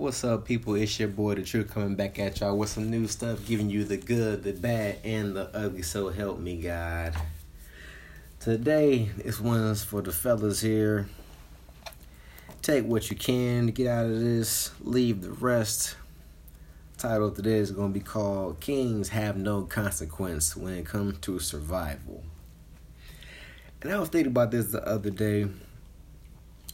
What's up, people? It's your boy, The Truth, coming back at y'all with some new stuff, giving you the good, the bad, and the ugly. So help me, God. Today, this one's for the fellas here. Take what you can to get out of this, leave the rest. Title today is going to be called Kings Have No Consequence When It Comes to Survival. And I was thinking about this the other day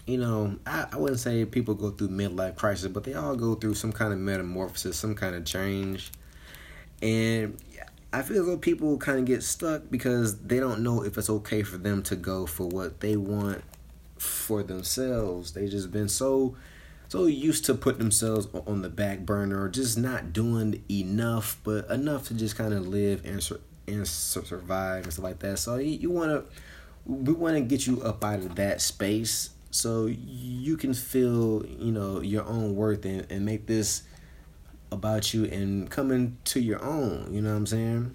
you know, I, I wouldn't say people go through midlife crisis, but they all go through some kind of metamorphosis, some kind of change. And I feel as though people kind of get stuck because they don't know if it's okay for them to go for what they want for themselves. They just been so so used to put themselves on the back burner or just not doing enough, but enough to just kind of live and and survive and stuff like that. So you, you want to we want to get you up out of that space so you can feel you know your own worth and, and make this about you and coming to your own you know what i'm saying?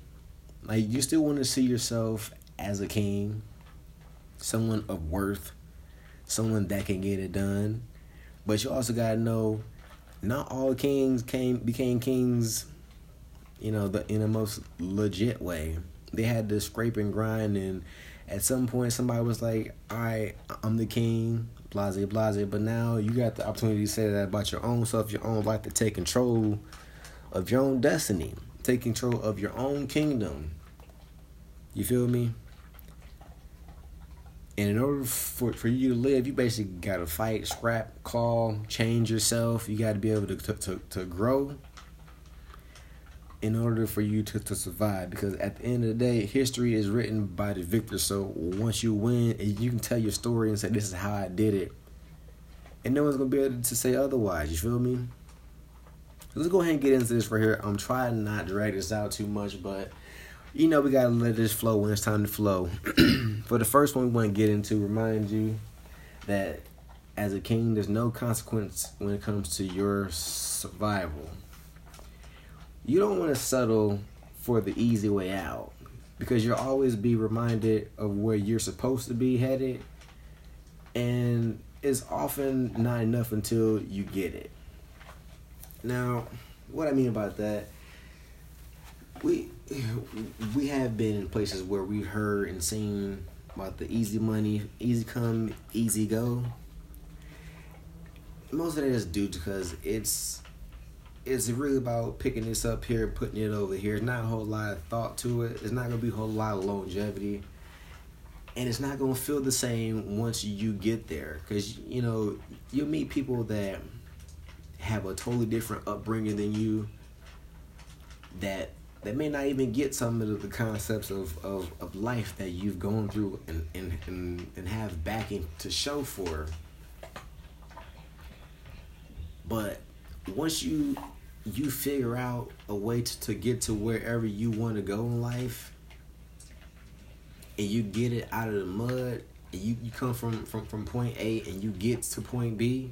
Like you still want to see yourself as a king someone of worth someone that can get it done. But you also got to know not all kings came became kings you know the in the most legit way. They had to scrape and grind and at some point somebody was like, all right, I'm the king, blase, blase. But now you got the opportunity to say that about your own self, your own life, to take control of your own destiny, take control of your own kingdom. You feel me? And in order for, for you to live, you basically got to fight, scrap, call, change yourself. You got to be able to, to, to, to grow in order for you to, to survive. Because at the end of the day history is written by the victor. So once you win you can tell your story and say this is how i did it. And no one's gonna be able to say otherwise you feel me? Let's go ahead and get into this right here. I'm trying not to drag this out too much but you know we gotta let this flow when it's time to flow. For the first one we want to get into remind you that as a king there's no consequence when it comes to your survival you don't want to settle for the easy way out because you'll always be reminded of where you're supposed to be headed and it's often not enough until you get it. Now what i mean about that we we have been in places where we've heard and seen about the easy money easy come easy go. Most of that is due because it's it's really about picking this up here and putting it over here. It's not a whole lot of thought to it. It's not gonna be a whole lot of longevity, and it's not gonna feel the same once you get there. Cause you know you'll meet people that have a totally different upbringing than you. That that may not even get some of the concepts of, of, of life that you've gone through and, and, and, and have backing to show for. But once you you figure out a way to, to get to wherever you want to go in life and you get it out of the mud and you, you come from, from, from point A and you get to point B,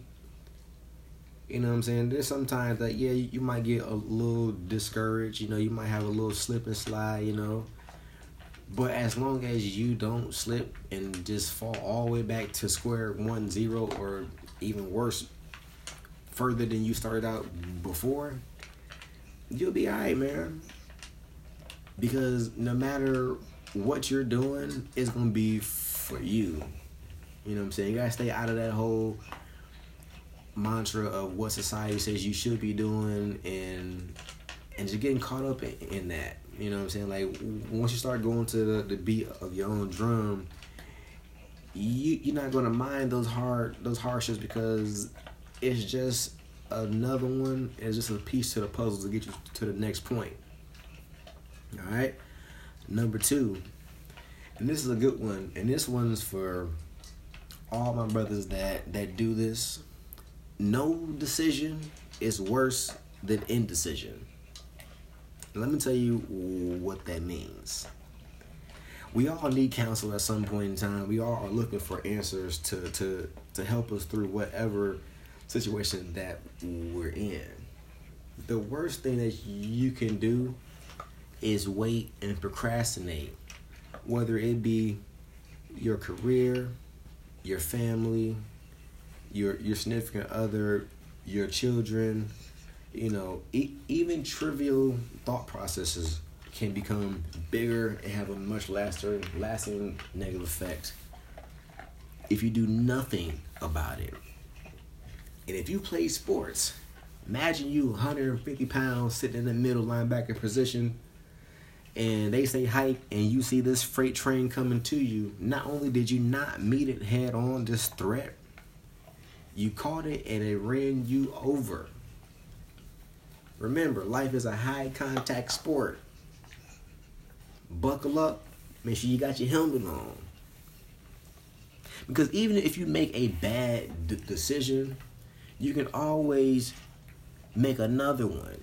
you know what I'm saying? There's sometimes that yeah, you, you might get a little discouraged, you know, you might have a little slip and slide, you know. But as long as you don't slip and just fall all the way back to square one zero or even worse, further than you started out before, you'll be alright, man. Because no matter what you're doing, it's gonna be for you. You know what I'm saying? You gotta stay out of that whole mantra of what society says you should be doing and and just getting caught up in, in that. You know what I'm saying? Like once you start going to the, the beat of your own drum, you you're not gonna mind those hard those hardships because it's just another one. It's just a piece to the puzzle to get you to the next point. All right. Number two, and this is a good one, and this one's for all my brothers that that do this. No decision is worse than indecision. Let me tell you what that means. We all need counsel at some point in time. We all are looking for answers to to to help us through whatever situation that we're in. The worst thing that you can do is wait and procrastinate, whether it be your career, your family, your your significant other, your children, you know, e- even trivial thought processes can become bigger and have a much lasting, lasting negative effect if you do nothing about it. And if you play sports, imagine you 150 pounds sitting in the middle linebacker position and they say hike and you see this freight train coming to you. Not only did you not meet it head on, this threat, you caught it and it ran you over. Remember, life is a high contact sport. Buckle up. Make sure you got your helmet on. Because even if you make a bad d- decision, you can always make another one.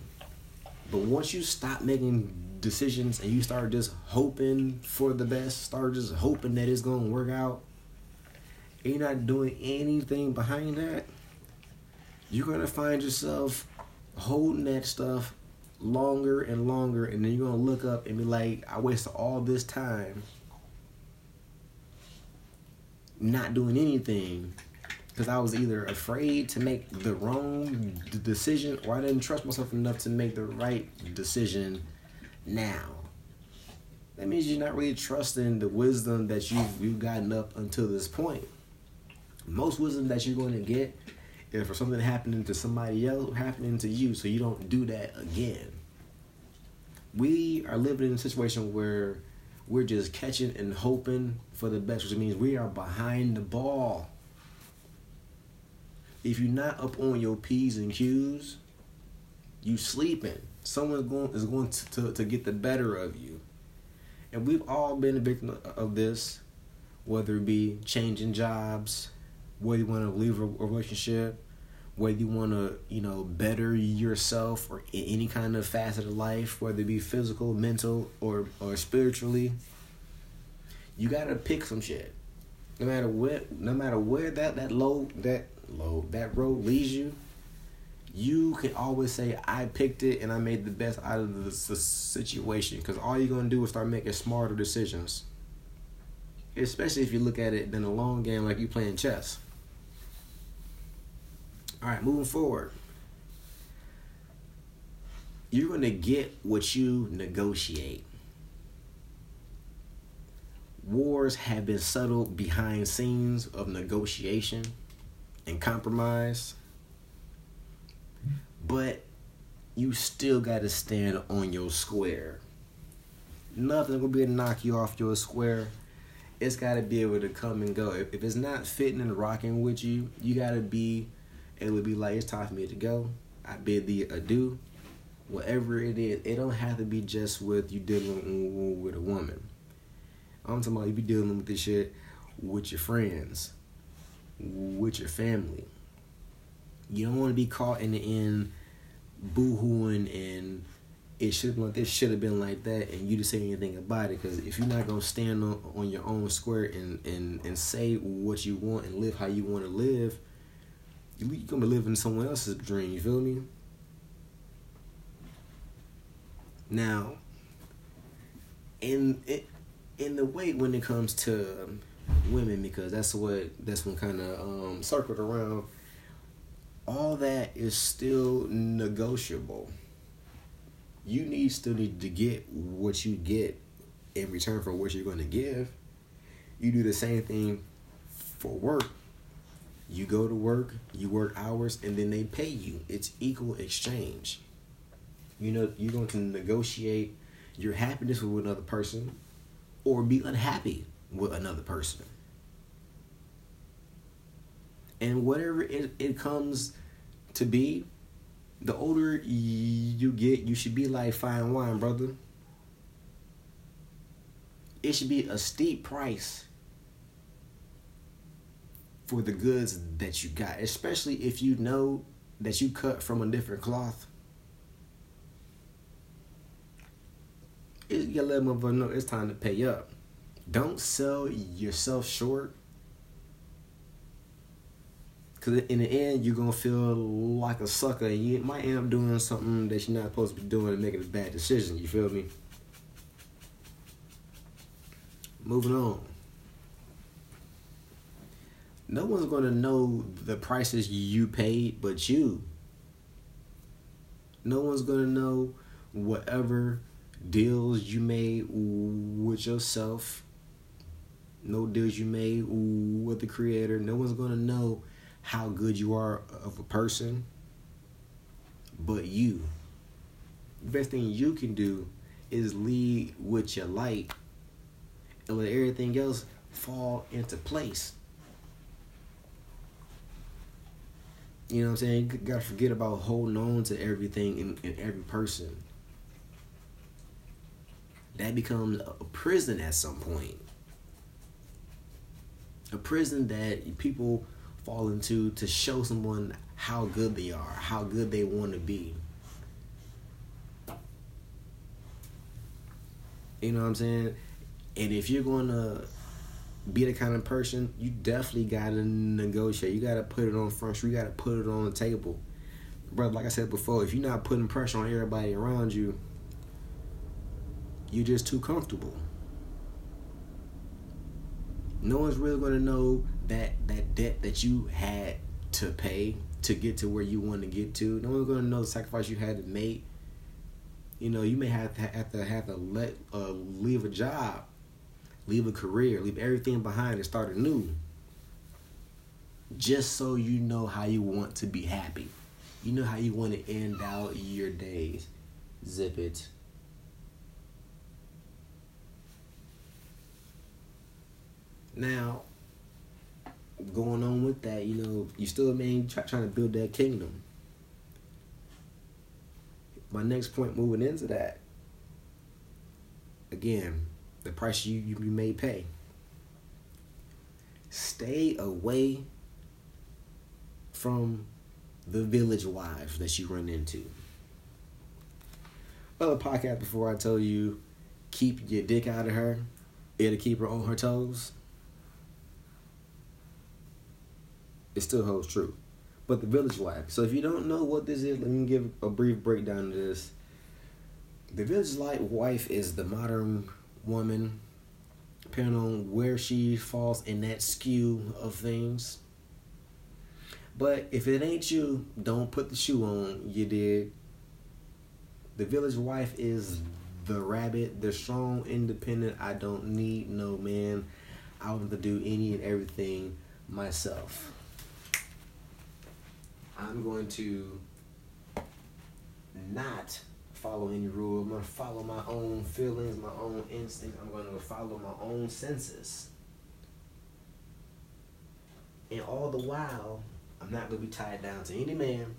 But once you stop making decisions and you start just hoping for the best, start just hoping that it's going to work out, and you're not doing anything behind that, you're going to find yourself holding that stuff longer and longer, and then you're going to look up and be like, I wasted all this time not doing anything because I was either afraid to make the wrong d- decision or I didn't trust myself enough to make the right decision now. That means you're not really trusting the wisdom that you've, you've gotten up until this point. Most wisdom that you're going to get is for something happening to somebody else happening to you so you don't do that again. We are living in a situation where we're just catching and hoping for the best, which means we are behind the ball. If you're not up on your P's and Q's, you sleeping. Someone going is going to, to, to get the better of you. And we've all been a victim of this, whether it be changing jobs, whether you want to leave a relationship, whether you want to, you know, better yourself or any kind of facet of life, whether it be physical, mental, or or spiritually. You gotta pick some shit. No matter what, no matter where that that low that low that road leads you, you can always say I picked it and I made the best out of the, the situation. Because all you're gonna do is start making smarter decisions. Especially if you look at it in a long game, like you playing chess. All right, moving forward. You're going to get what you negotiate. Wars have been settled behind scenes of negotiation and compromise. But you still got to stand on your square. Nothing will be able to knock you off your square. It's got to be able to come and go. If, it's not fitting and rocking with you, you got to be it would be like it's time for me to go. I bid thee adieu. Whatever it is, it don't have to be just with you dealing with a woman. I'm talking about you be dealing with this shit with your friends, with your family. You don't want to be caught in the end boo-hooing and it should have been like this, should have been like that, and you just say anything about it. Because if you're not gonna stand on, on your own square and, and and say what you want and live how you want to live, you're gonna be living someone else's dream. You feel me? Now, in it, in the way when it comes to women, because that's what that's what kind of um, circled around. All that is still negotiable. You need still need to get what you get in return for what you're going to give. You do the same thing for work you go to work, you work hours, and then they pay you. It's equal exchange. You know, you're going to negotiate your happiness with another person or be unhappy with another person. And whatever it, it comes to be, the older you get, you should be like fine wine, brother. It should be a steep price for the goods that you got, especially if you know that you cut from a different cloth. You let motherfucker know it's time to pay up. Don't sell yourself short. Cause in the end, you're gonna feel like a sucker, and you might end up doing something that you're not supposed to be doing and making a bad decision. You feel me? Moving on no one's to know the prices you paid but you No one's gonna know whatever deals you made with yourself. No deals you made with the creator. No one's gonna know how good you are of a person but you. The best thing you can do is lead with your light and let everything else fall into place. You know what I'm saying? You gotta forget about holding on to everything and, in every person. That becomes a prison at some point. A prison that people fall into to show someone how good they are, how good they want to be. You know what I'm saying? And if you're going to be the kind of person, you definitely got to negotiate. You got to put it on front. You got to put it on the table. Brother, like I said before, if you're not putting pressure on everybody around you, you're just too comfortable. No one's really going to know that that debt that you had to pay to get to where you want to get to. No one's going to know the sacrifice you had to make. You know, you may have to have to have to let uh, leave a job, leave a career, leave everything behind, and start anew. Just so you know how you want to be happy. You know how you want to end out your days. Zip it. Now, going on with that, you know, you still man try, trying to build that kingdom. My next point moving into that, again, the price you, you, you may pay. Stay away from the village wives that you run into. Other podcast before I tell you keep your dick out of her, it'll keep her on her toes. It still holds true. But the village wife. So if you don't know what this is, let me give a brief breakdown of this. The village wife is the modern woman, depending on where she falls in that skew of things. But if it ain't you, don't put the shoe on. You did. The village wife is the rabbit, the strong, independent. I don't need no man. I want to do any and everything myself. I'm going to not follow any rule. I'm going to follow my own feelings, my own instincts. I'm going to follow my own senses. And all the while, I'm not going to be tied down to any man,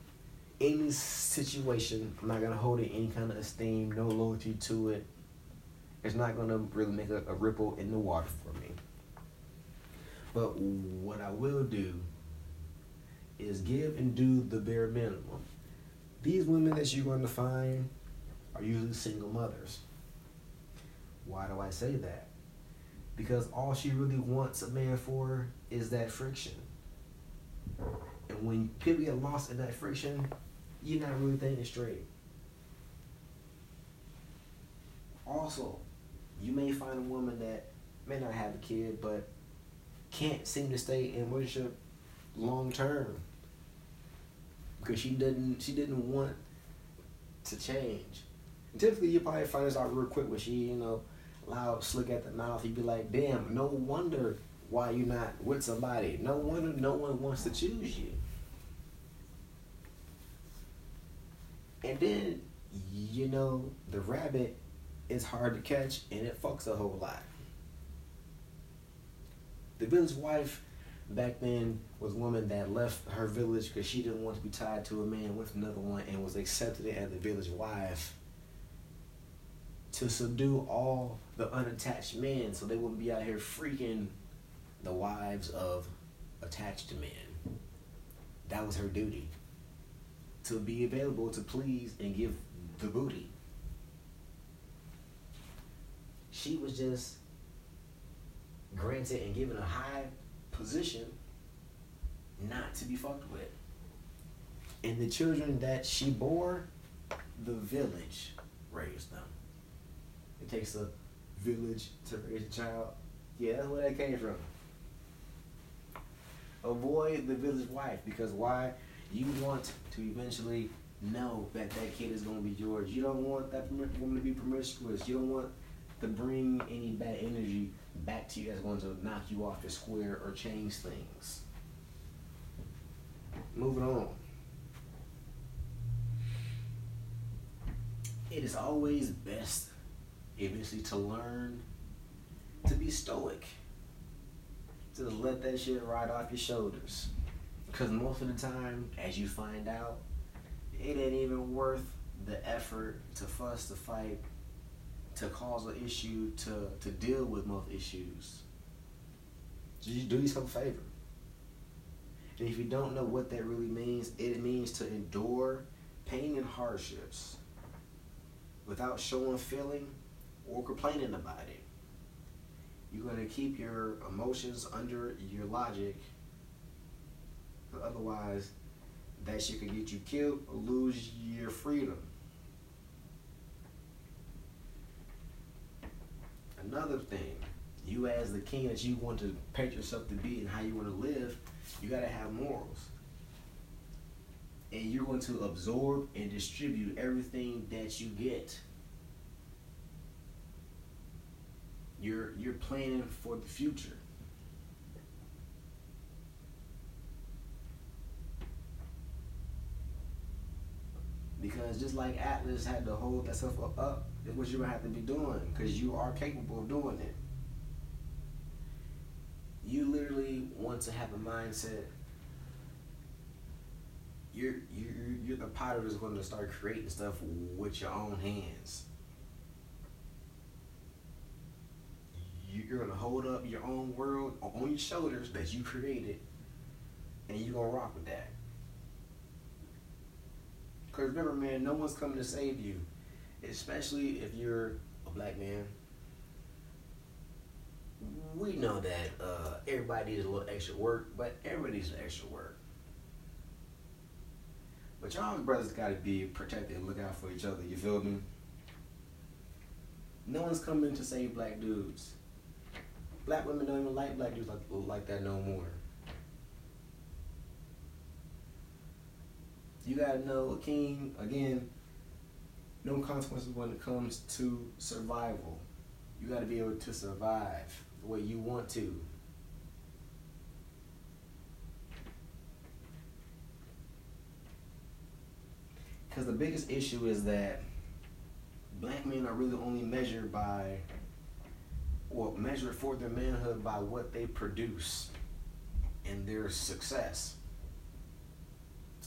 any situation. I'm not going to hold it any kind of esteem, no loyalty to it. It's not going to really make a, a ripple in the water for me. But what I will do is give and do the bare minimum. These women that you're going to find are usually single mothers. Why do I say that? Because all she really wants a man for is that friction. And when people get lost in that friction, you're not really thinking straight. Also, you may find a woman that may not have a kid, but can't seem to stay in relationship long term because she didn't she didn't want to change. And typically, you probably find this out real quick when she you know loud, slick at the mouth. You'd be like, damn, no wonder why you're not with somebody. No wonder no one wants to choose you. And then you know the rabbit is hard to catch and it fucks a whole lot. The village wife back then was woman that left her village because she didn't want to be tied to a man with another one and was accepted as the village wife to subdue all the unattached men so they wouldn't be out here freaking the wives of attached men. That was her duty. To be available to please and give the booty. She was just granted and given a high position not to be fucked with. And the children that she bore, the village raised them. It takes a village to raise a child. Yeah, that's where that came from. Avoid the village wife because why? You want to eventually know that that kid is going to be yours. You don't want that woman to be promiscuous. You don't want to bring any bad energy back to you that's going to knock you off your square or change things. Moving on. It is always best, eventually, to learn to be stoic. To let that shit ride off your shoulders. Because most of the time, as you find out, it ain't even worth the effort to fuss, to fight, to cause an issue, to, to deal with most issues. So you do yourself a favor. And if you don't know what that really means, it means to endure pain and hardships without showing feeling or complaining about it. You're going to keep your emotions under your logic. Otherwise, that shit could get you killed or lose your freedom. Another thing, you as the king that you want to paint yourself to be and how you want to live, you got to have morals. And you're going to absorb and distribute everything that you get. You're you're planning for the future. Because just like Atlas had to hold that stuff up, it's what gonna have to be doing because you are capable of doing it. You literally want to have a mindset. You're you're you're the potter that's going to start creating stuff with your own hands. You're gonna hold up your own world on your shoulders that you created, and you're gonna rock with that. Because remember, man, no one's coming to save you, especially if you're a black man. We know that uh, everybody needs a little extra work, but everybody needs extra work. But y'all brothers gotta be protected and look out for each other, you feel me? No one's coming to save black dudes. Black women don't even like black dudes like, like that no more. you gotta know king again no consequences when it comes to survival. You gotta be able to survive the way you want to. Because the biggest issue is that black men are really only measured by or measured for their manhood by what they produce and their success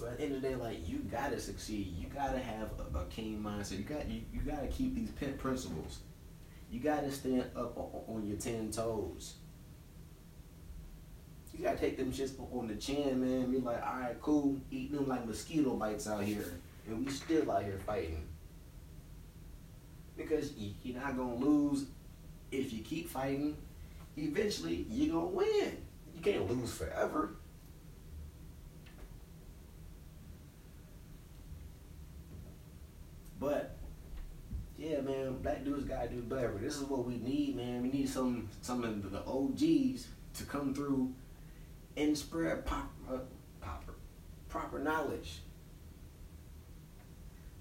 so at the end of the day, like you gotta succeed. You gotta have a, a king mindset. You got you, you gotta keep these pet principles. You gotta stand up on, your ten toes. You gotta take them shits on the chin, man. Be like, all right, cool. Eating them like mosquito bites out here, and we still out here fighting. Because you're not gonna lose if you keep fighting. Eventually, you're gonna win. You can't lose forever. But yeah, man, black dudes gotta do better. This is what we need, man. We need some some of the OGs to come through and spread uh, proper proper knowledge.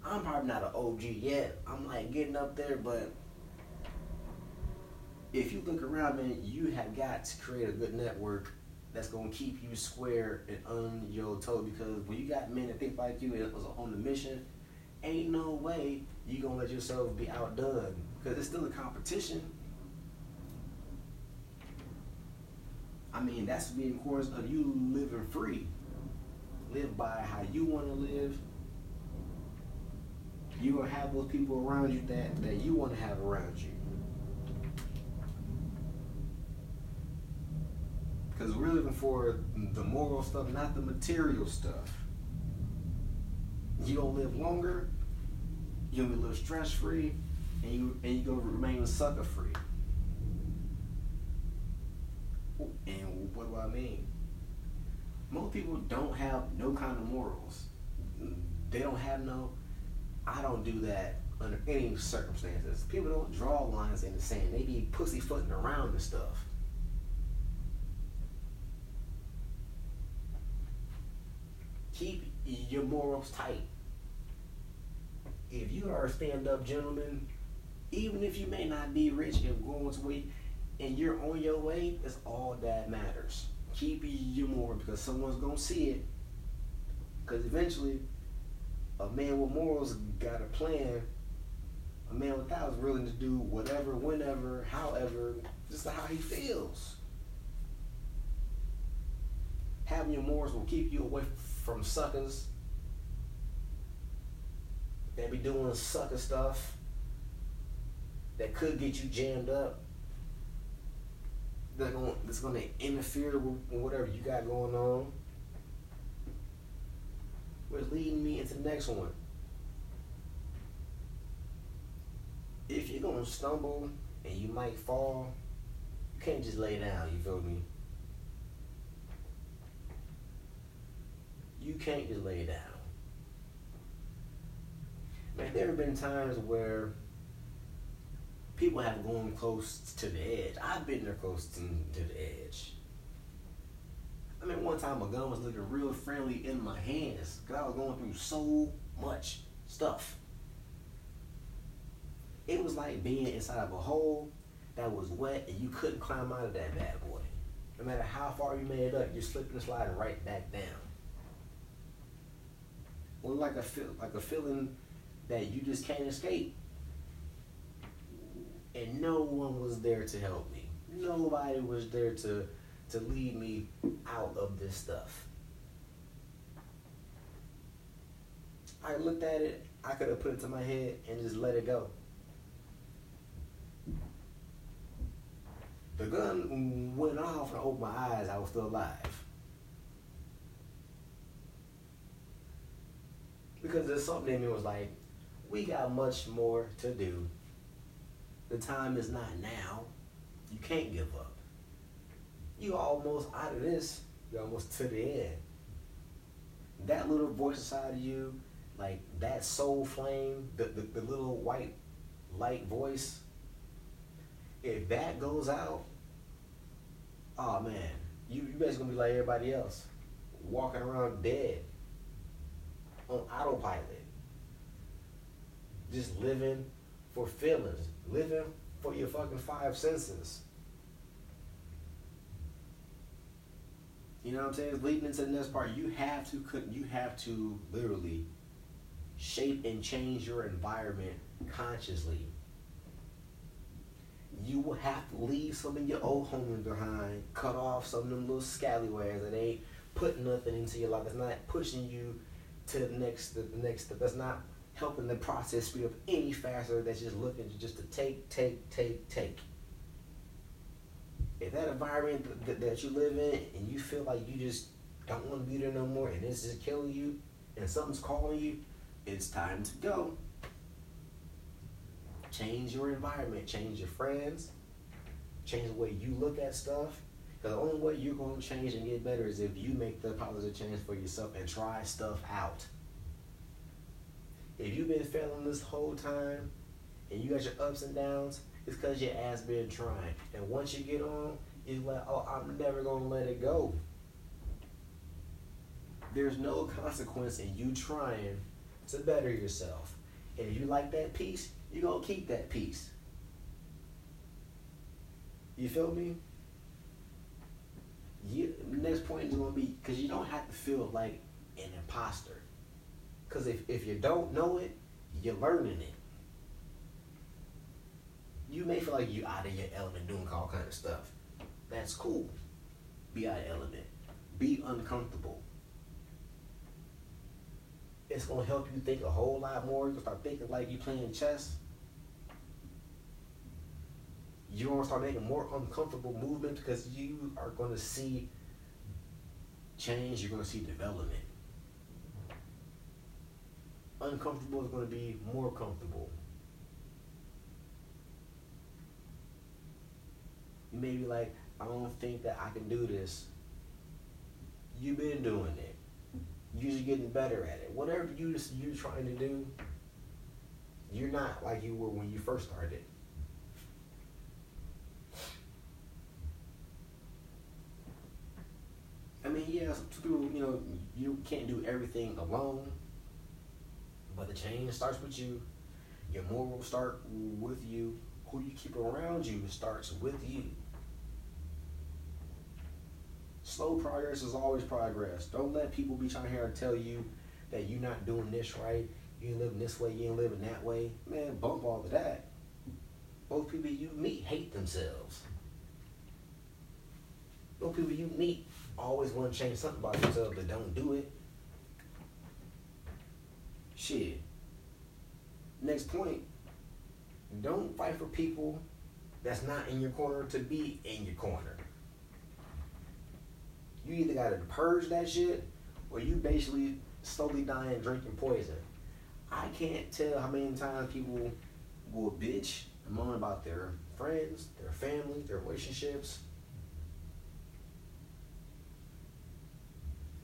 I'm probably not an OG yet. I'm like getting up there, but if you look around, man, you have got to create a good network that's gonna keep you square and on your toe. Because when you got men that think like you and was on the mission, ain't no way you gonna let yourself be outdone because it's still a competition. I mean, that's being course of you living free. Live by how you want to live. You're gonna have those people around you that, that you want to have around you. Because we're living for the moral stuff, not the material stuff you gonna live longer, you gonna live stress free, and you and you gonna remain sucker free. And what do I mean? Most people don't have no kind of morals. They don't have no. I don't do that under any circumstances. People don't draw lines in the sand. They be pussyfooting around and stuff. Keep your morals tight. If you are a stand up gentleman, even if you may not be rich and going to way, and you're on your way, it's all that matters. Keep your morals because someone's gonna see it. Because eventually, a man with morals got a plan. A man without is willing to do whatever, whenever, however, just how he feels. Having your morals will keep you away from suckers that be doing sucker stuff that could get you jammed up. That going that's gonna interfere with whatever you got going on. Which leading me into the next one. If you're gonna stumble and you might fall, you can't just lay down, you feel me? You can't just lay down. There have been times where people have gone close to the edge. I've been there close to, to the edge. I mean, one time a gun was looking real friendly in my hands because I was going through so much stuff. It was like being inside of a hole that was wet and you couldn't climb out of that bad boy. No matter how far you made it up, you're slipping and sliding right back down. Well, like a feel, like a feeling that you just can't escape. And no one was there to help me. Nobody was there to to lead me out of this stuff. I looked at it, I could have put it to my head and just let it go. The gun went off and I opened my eyes, I was still alive. Because there's something in me was like, we got much more to do. The time is not now. You can't give up. You almost out of this. You're almost to the end. That little voice inside of you, like that soul flame, the, the, the little white light voice, if that goes out, oh man, you, you basically gonna be like everybody else, walking around dead on autopilot just living for feelings, living for your fucking five senses. You know what I'm saying? Leading into the next part, you have to you have to literally shape and change your environment consciously. You will have to leave some of your old homies behind, cut off some of them little scallywags that ain't putting nothing into your life. That's not pushing you to the next the next. That's not helping the process speed up any faster that's just looking just to take, take, take, take. If that environment that, that you live in and you feel like you just don't want to be there no more and this is killing you and something's calling you, it's time to go. Change your environment, change your friends, change the way you look at stuff. Because the only way you're going to change and get better is if you make the positive change for yourself and try stuff out. If you've been failing this whole time and you got your ups and downs, it's because your ass been trying. And once you get on, it's like, oh, I'm never gonna let it go. There's no consequence in you trying to better yourself. And if you like that piece, you're gonna keep that piece. You feel me? You, next point is gonna be because you don't have to feel like an imposter. Because if, if you don't know it, you're learning it. You may feel like you're out of your element doing all kind of stuff. That's cool. Be out of element. Be uncomfortable. It's gonna help you think a whole lot more. You're gonna start thinking like you're playing chess. You're gonna start making more uncomfortable movements because you are gonna see change, you're gonna see development uncomfortable is going to be more comfortable. You may be like, I don't think that I can do this. You've been doing it. You're getting better at it. Whatever you you're trying to do, you're not like you were when you first started. I mean, yeah, some people, you know, you can't do everything alone. But the change starts with you. Your morals start with you. Who you keep around you starts with you. Slow progress is always progress. Don't let people be trying here to tell you that you're not doing this right. You ain't living this way. You ain't living that way. Man, bump all of that. Both people you meet hate themselves. Both people you meet always want to change something about themselves, but don't do it. Shit. Next point. Don't fight for people that's not in your corner to be in your corner. You either gotta purge that shit or you basically slowly dying drinking poison. I can't tell how many times people will bitch and moan about their friends, their family, their relationships.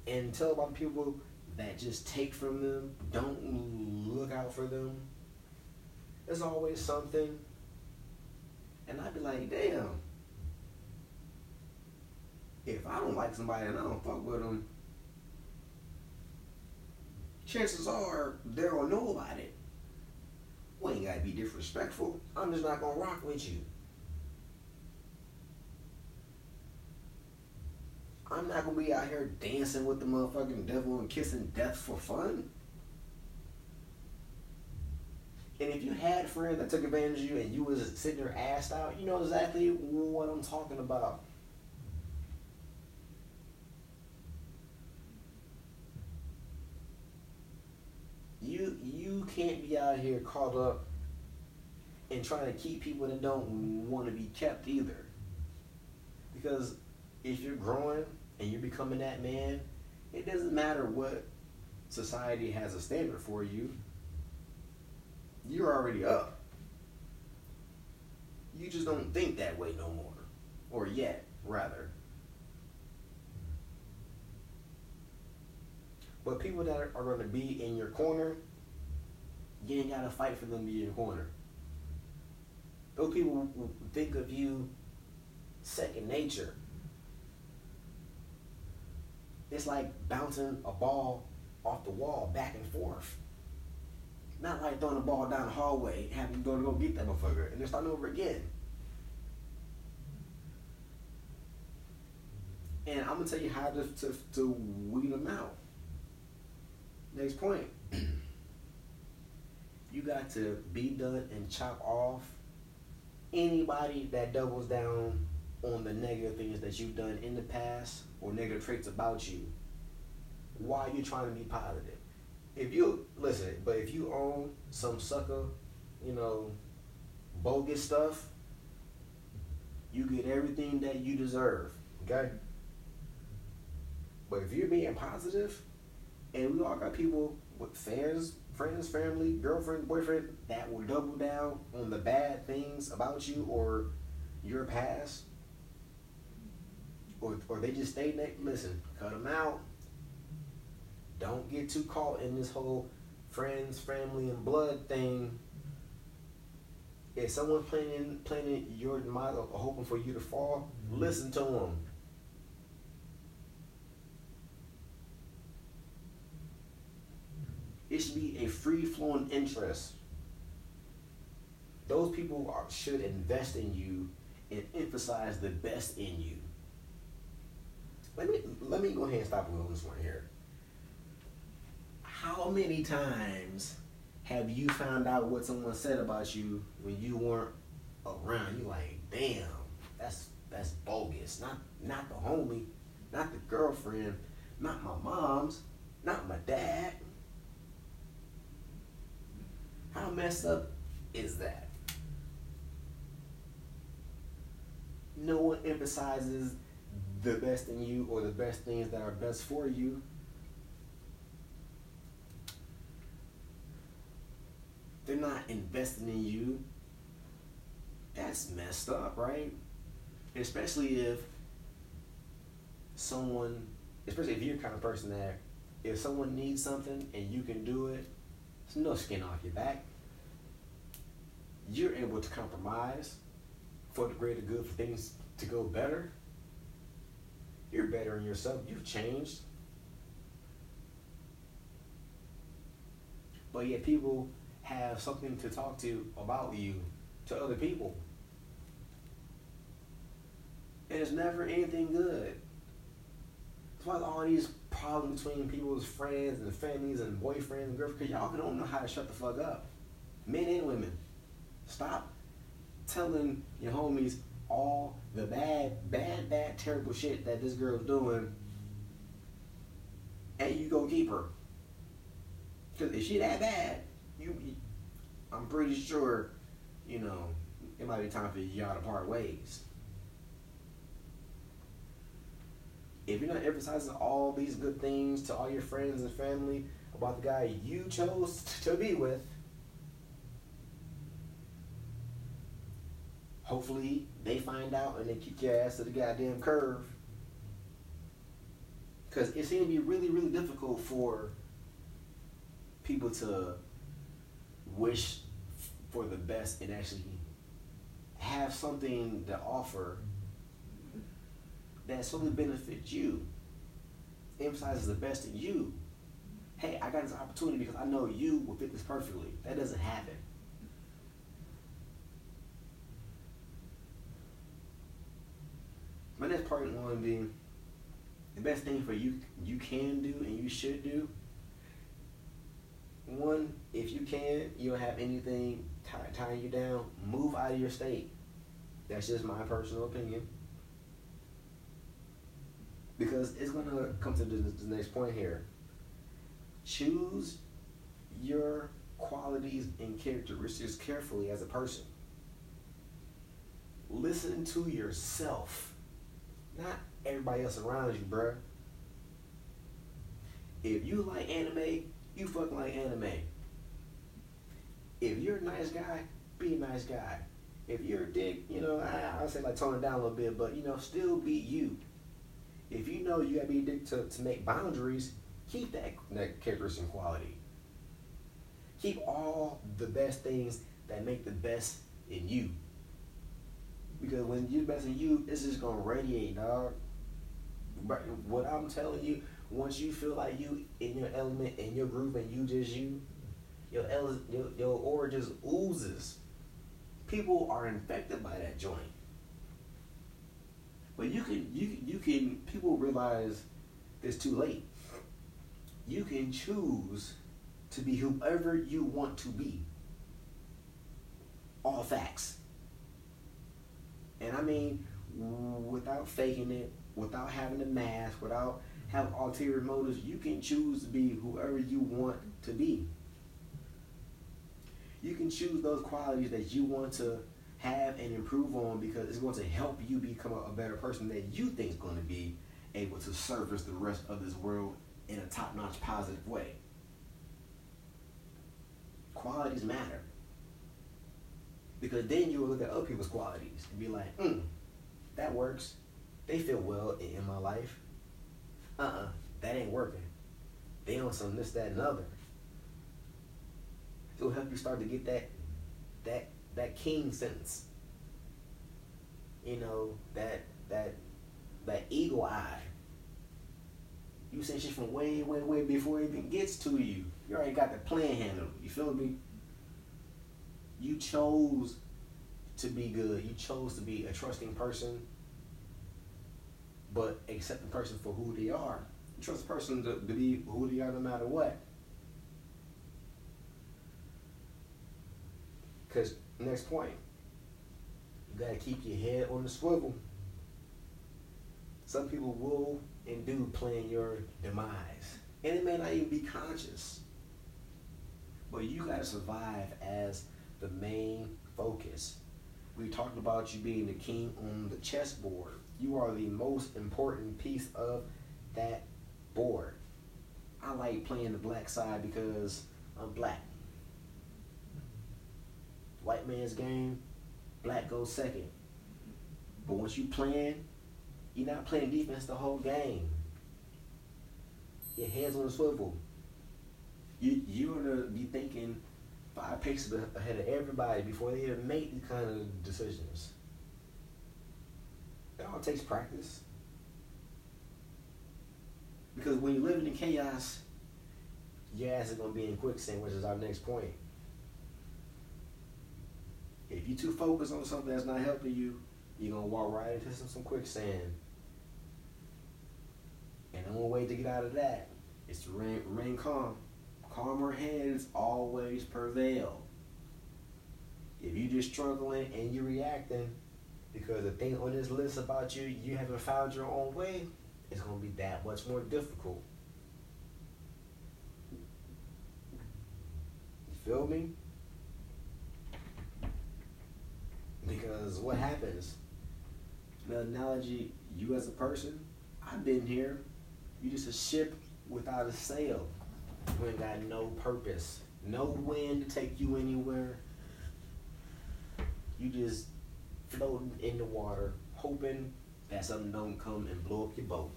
And tell about people that just take from them, don't look out for them. There's always something. And I'd be like, damn, if I don't like somebody and I don't fuck with them, chances are they'll know about it. We ain't gotta be disrespectful. I'm just not gonna rock with you. I'm not gonna be out here dancing with the motherfucking devil and kissing death for fun. And if you had friends that took advantage of you and you was sitting there assed out, you know exactly what I'm talking about. you you can't be out here caught up and trying to keep people that don't want to be kept either. Because if you're growing and you're becoming that man, it doesn't matter what society has a standard for you. You're already up. You just don't think that way no more. Or yet, rather. But people that are, going to be in your corner, you ain't got to fight for them to be in your corner. Those people will think of you second nature. It's like bouncing a ball off the wall back and forth. Not like throwing a ball down the hallway, having to go to go get that motherfucker, and then starting over again. And I'm gonna tell you how to, to, to weed them out. Next point. you got to be done and chop off anybody that doubles down on the negative things that you've done in the past or negative traits about you while you're trying to be positive. If you listen, but if you own some sucker, you know, bogus stuff, you get everything that you deserve. Okay? But if you're being positive, and we all got people with fans, friends, family, girlfriend, boyfriend that will double down on the bad things about you or your past. Or, or they just stay next. Listen, cut them out. Don't get too caught in this whole friends, family, and blood thing. If someone's planning planning your demise or hoping for you to fall, mm-hmm. listen to them. It should be a free flowing interest. Those people are, should invest in you and emphasize the best in you. Let me let me go ahead and stop with this one here. How many times have you found out what someone said about you when you weren't around? You like, damn, that's that's bogus. Not not the homie, not the girlfriend, not my mom's, not my dad, how messed up is that? No one emphasizes the best in you or the best things that are best for you. They're not investing in you. That's messed up, right? Especially if someone, especially if you're the kind of person that if someone needs something and you can do it, there's no skin off your back. You're able to compromise for the greater good for things to go better. You're better in yourself. You've changed. but yet people have something to talk to about you to other people. And it's never anything good. That's why all these problems between people's friends and families and boyfriends and girlfriends, because y'all don't know how to shut the fuck up. Men and women. Stop telling your homies all the bad, bad, bad, terrible shit that this girl's doing, and you go keep her. Because if she that bad, you, I'm pretty sure, you know, it might be time for y'all to part ways. If you're not emphasizing all these good things to all your friends and family about the guy you chose to be with, hopefully they find out and they kick your ass to the goddamn curve. Because it seems to be really, really difficult for people to wish for the best and actually have something to offer that solely benefits you, emphasizes the best in you. Hey, I got this opportunity because I know you will fit this perfectly. That doesn't happen. My next part one being the best thing for you you can do and you should do. One, if you can, you don't have anything tying you down, move out of your state. That's just my personal opinion. Because it's going to come to the, the next point here. Choose your qualities and characteristics carefully as a person. Listen to yourself, not everybody else around you, bruh. If you like anime, you fucking like anime. If you're a nice guy, be a nice guy. If you're a dick, you know, I, I'll say like tone it down a little bit, but you know, still be you. If you know you gotta be a dick to, to make boundaries, keep that, that characteristic quality. Keep all the best things that make the best in you. Because when the best in you, it's just gonna radiate, dog. But what I'm telling you, once you feel like you in your element, in your group, and you just you, your your, your aura just oozes. People are infected by that joint. But you can you you can people realize it's too late. You can choose to be whoever you want to be. All facts. And I mean without faking it, without having a mask, without have ulterior motives, you can choose to be whoever you want to be. You can choose those qualities that you want to have and improve on because it's going to help you become a, better person that you think is going to be able to service the rest of this world in a top-notch positive way. Qualities matter. Because then you will look at other people's qualities and be like, hmm, that works. They feel well in my life uh-uh, that ain't working. They on some this, that, and other. It'll help you start to get that that that king sense. You know, that that that eagle eye. You say shit from way, way, way before it even gets to you. You already got the plan handled. You feel me? You chose to be good. You chose to be a trusting person but accept the person for who they are. Trust the person to, to be who they are no matter what. Because, next point, you got to keep your head on the swivel. Some people will and do plan your demise. And it may not even be conscious. But you got to survive as the main focus. We talked about you being the king on the chessboard you are the most important piece of that board. I like playing the black side because I'm black. White man's game, black goes second. But once you playing, you're not playing defense the whole game. Your head's on the swivel. You you're gonna be thinking five paces ahead of everybody before they even make these kind of decisions. It all takes practice. Because when you're living in chaos, your ass is gonna be in quicksand, which is our next point. If you too focused on something that's not helping you, you're gonna walk right into some, some quicksand. And the only way to get out of that is to remain calm. Calmer heads always prevail. If you're just struggling and you're reacting because the thing on this list about you, you haven't found your own way, it's gonna be that much more difficult. You feel me? Because what happens? The analogy, you as a person, I've been here. You just a ship without a sail. You ain't got no purpose, no wind to take you anywhere. You just floating in the water, hoping that something don't come and blow up your boat.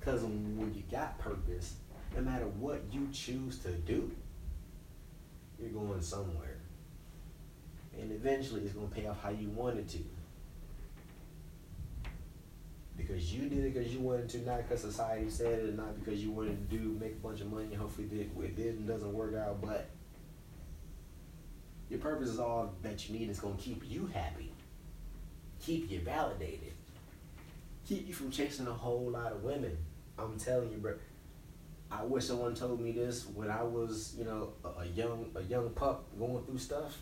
Cause when you got purpose, no matter what you choose to do, you're going somewhere. And eventually it's gonna pay off how you wanted to. You did it because you wanted to, not because society said it, and not because you wanted to do make a bunch of money. Hopefully, it, it did and doesn't work out, but your purpose is all that you need. It's gonna keep you happy, keep you validated, keep you from chasing a whole lot of women. I'm telling you, bro. I wish someone told me this when I was, you know, a young a young pup going through stuff.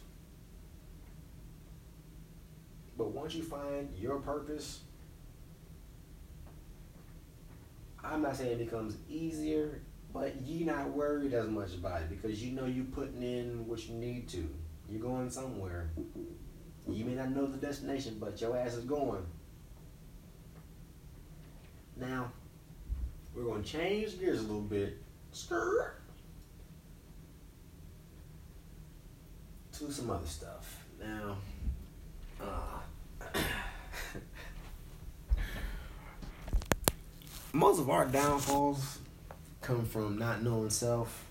But once you find your purpose, I'm not saying it becomes easier, but you're not worried as much about it because you know you're putting in what you need to. You're going somewhere. You may not know the destination, but your ass is going. Now, we're going to change gears a little bit. Skirt. To some other stuff. Now, uh, most of our downfalls come from not knowing self,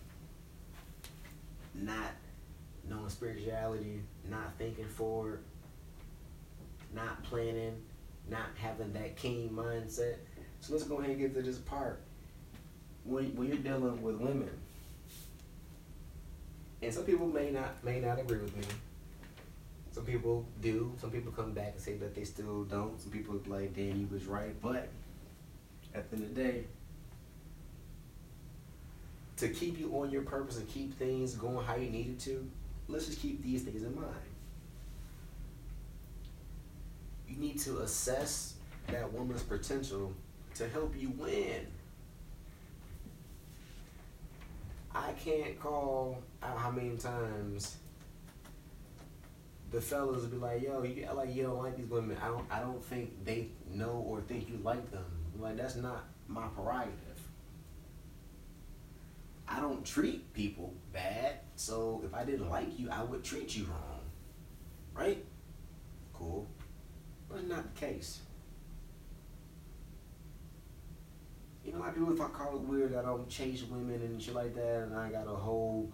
not knowing spirituality, not thinking forward, not planning, not having that keen mindset. So let's go ahead and get to this part. When, when you're dealing with women, and some people may not may not agree with me. Some people do. Some people come back and say that they still don't. Some people like, "Damn, was right." But at the end of the day, to keep you on your purpose and keep things going how you need it to, let's just keep these things in mind. You need to assess that woman's potential to help you win. I can't call out how many times the fellas will be like, "Yo, you like you don't like these women." I don't. I don't think they know or think you like them. Like that's not my prerogative. I don't treat people bad, so if I didn't like you, I would treat you wrong. Right? Cool. But not the case. You know, a lot of people if I call it weird I don't chase women and shit like that, and I got a whole,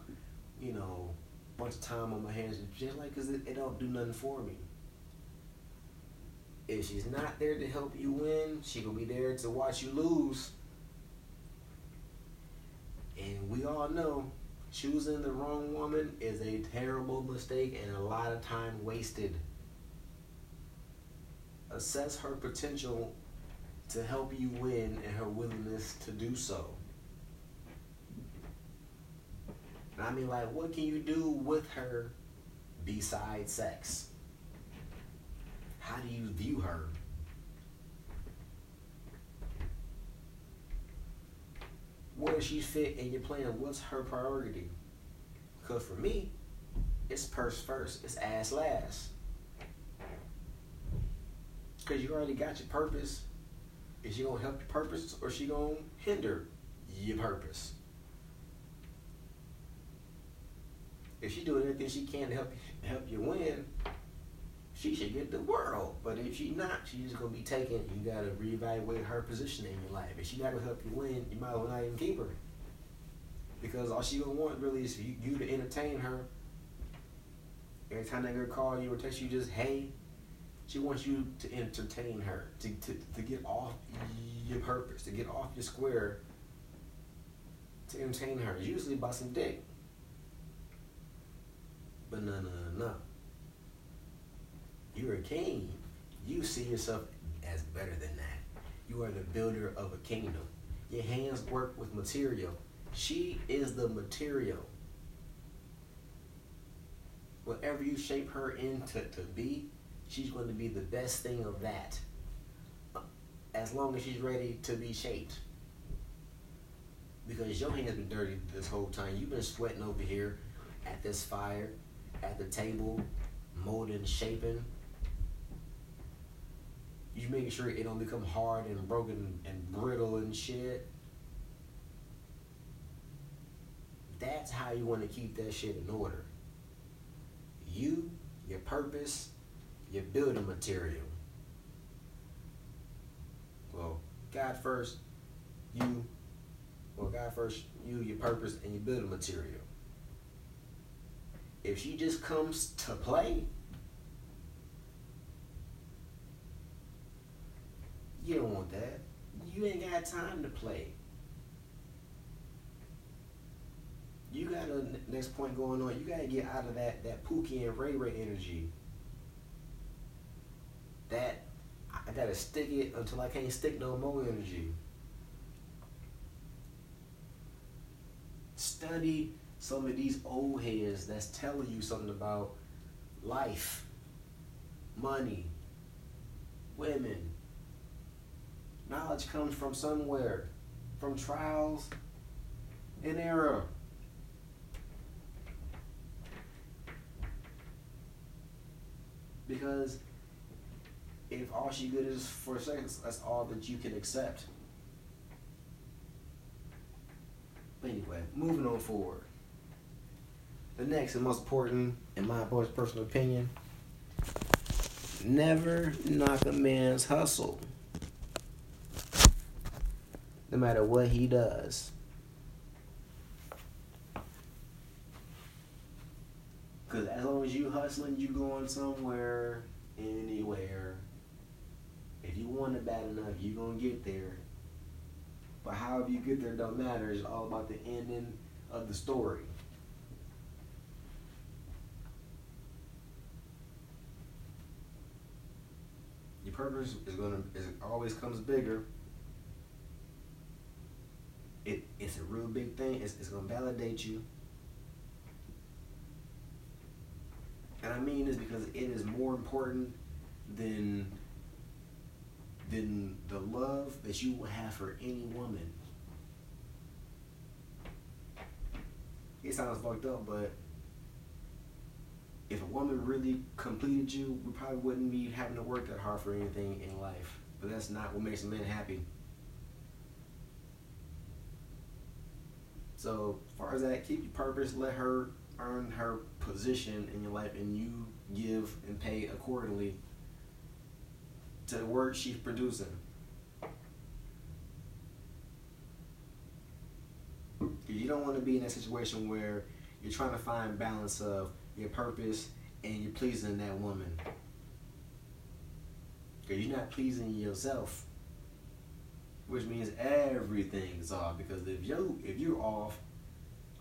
you know, bunch of time on my hands and shit like, cause it, it don't do nothing for me. If she's not there to help you win, she gonna be there to watch you lose. And we all know choosing the wrong woman is a terrible mistake and a lot of time wasted. Assess her potential to help you win and her willingness to do so. And I mean, like, what can you do with her besides sex? How do you view her? Where does she fit in your plan? What's her priority? Because for me, it's purse first, it's ass last. Because you already got your purpose. Is she gonna help your purpose or she gonna hinder your purpose? If she doing anything she can to help help you win, she should get the world. But if she not, she's just gonna be taken. You gotta reevaluate her position in your life. If she not gonna help you win, you might as well not even keep her. Because all she gonna want really is you, you to entertain her. Every time that girl call you or text you, just hey. She wants you to entertain her, to, to, to get off your purpose, to get off your square, to entertain her. Usually about some dick. But no, no, no. You're a king. You see yourself as better than that. You are the builder of a kingdom. Your hands work with material. She is the material. Whatever you shape her into to be, she's going to be the best thing of that. As long as she's ready to be shaped. Because your hands been dirty this whole time. You've been sweating over here at this fire, at the table, molding, shaping. You making sure it don't become hard and broken and brittle and shit. That's how you want to keep that shit in order. You, your purpose, your building material. Well, God first, you, well, God first, you, your purpose, and your building material. If she just comes to play, you don't want that. You ain't got time to play. You got a next point going on. You gotta get out of that that Pookie and Ray Ray energy. That I gotta stick it until I can't stick no more energy. Study some of these old heads that's telling you something about life, money, women. Knowledge comes from somewhere, from trials and error. Because if all she good is for sex, that's all that you can accept. But anyway, moving on forward. The next and most important, in my boy's personal opinion, never knock a man's hustle. No matter what he does. Because as long as you hustling, you going somewhere, anywhere. If you want it bad enough, you going to get there. But however you get there don't matter. It's all about the ending of the story. Your purpose is gonna is always comes bigger. It it's a real big thing. It's, it's gonna validate you. And I mean this because it is more important than than the love that you will have for any woman. It sounds fucked up, but if a woman really completed you, we probably wouldn't be having to work that hard for anything in life. But that's not what makes a man happy. So, as far as that, keep your purpose. Let her earn her position in your life, and you give and pay accordingly to the work she's producing. You don't want to be in a situation where you're trying to find balance of your purpose and you're pleasing that woman. Because you're not pleasing yourself. Which means everything's off. Because if you if you're off,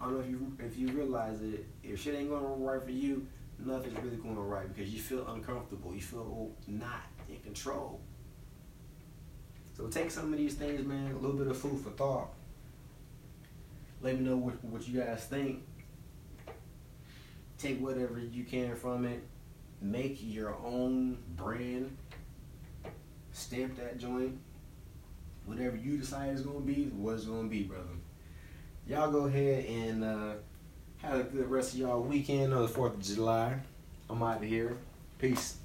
I don't know if you if you realize it, if shit ain't going right for you, nothing's really going right because you feel uncomfortable. You feel not in control. So take some of these things, man, a little bit of food for thought. Let me know what, what you guys think. Take whatever you can from it. Make your own brand. Stamp that joint. Whatever you decide is to be, what's to be, brother. Y'all go ahead and uh, have a good rest of y'all weekend on the 4th of July. I'm out of here. Peace.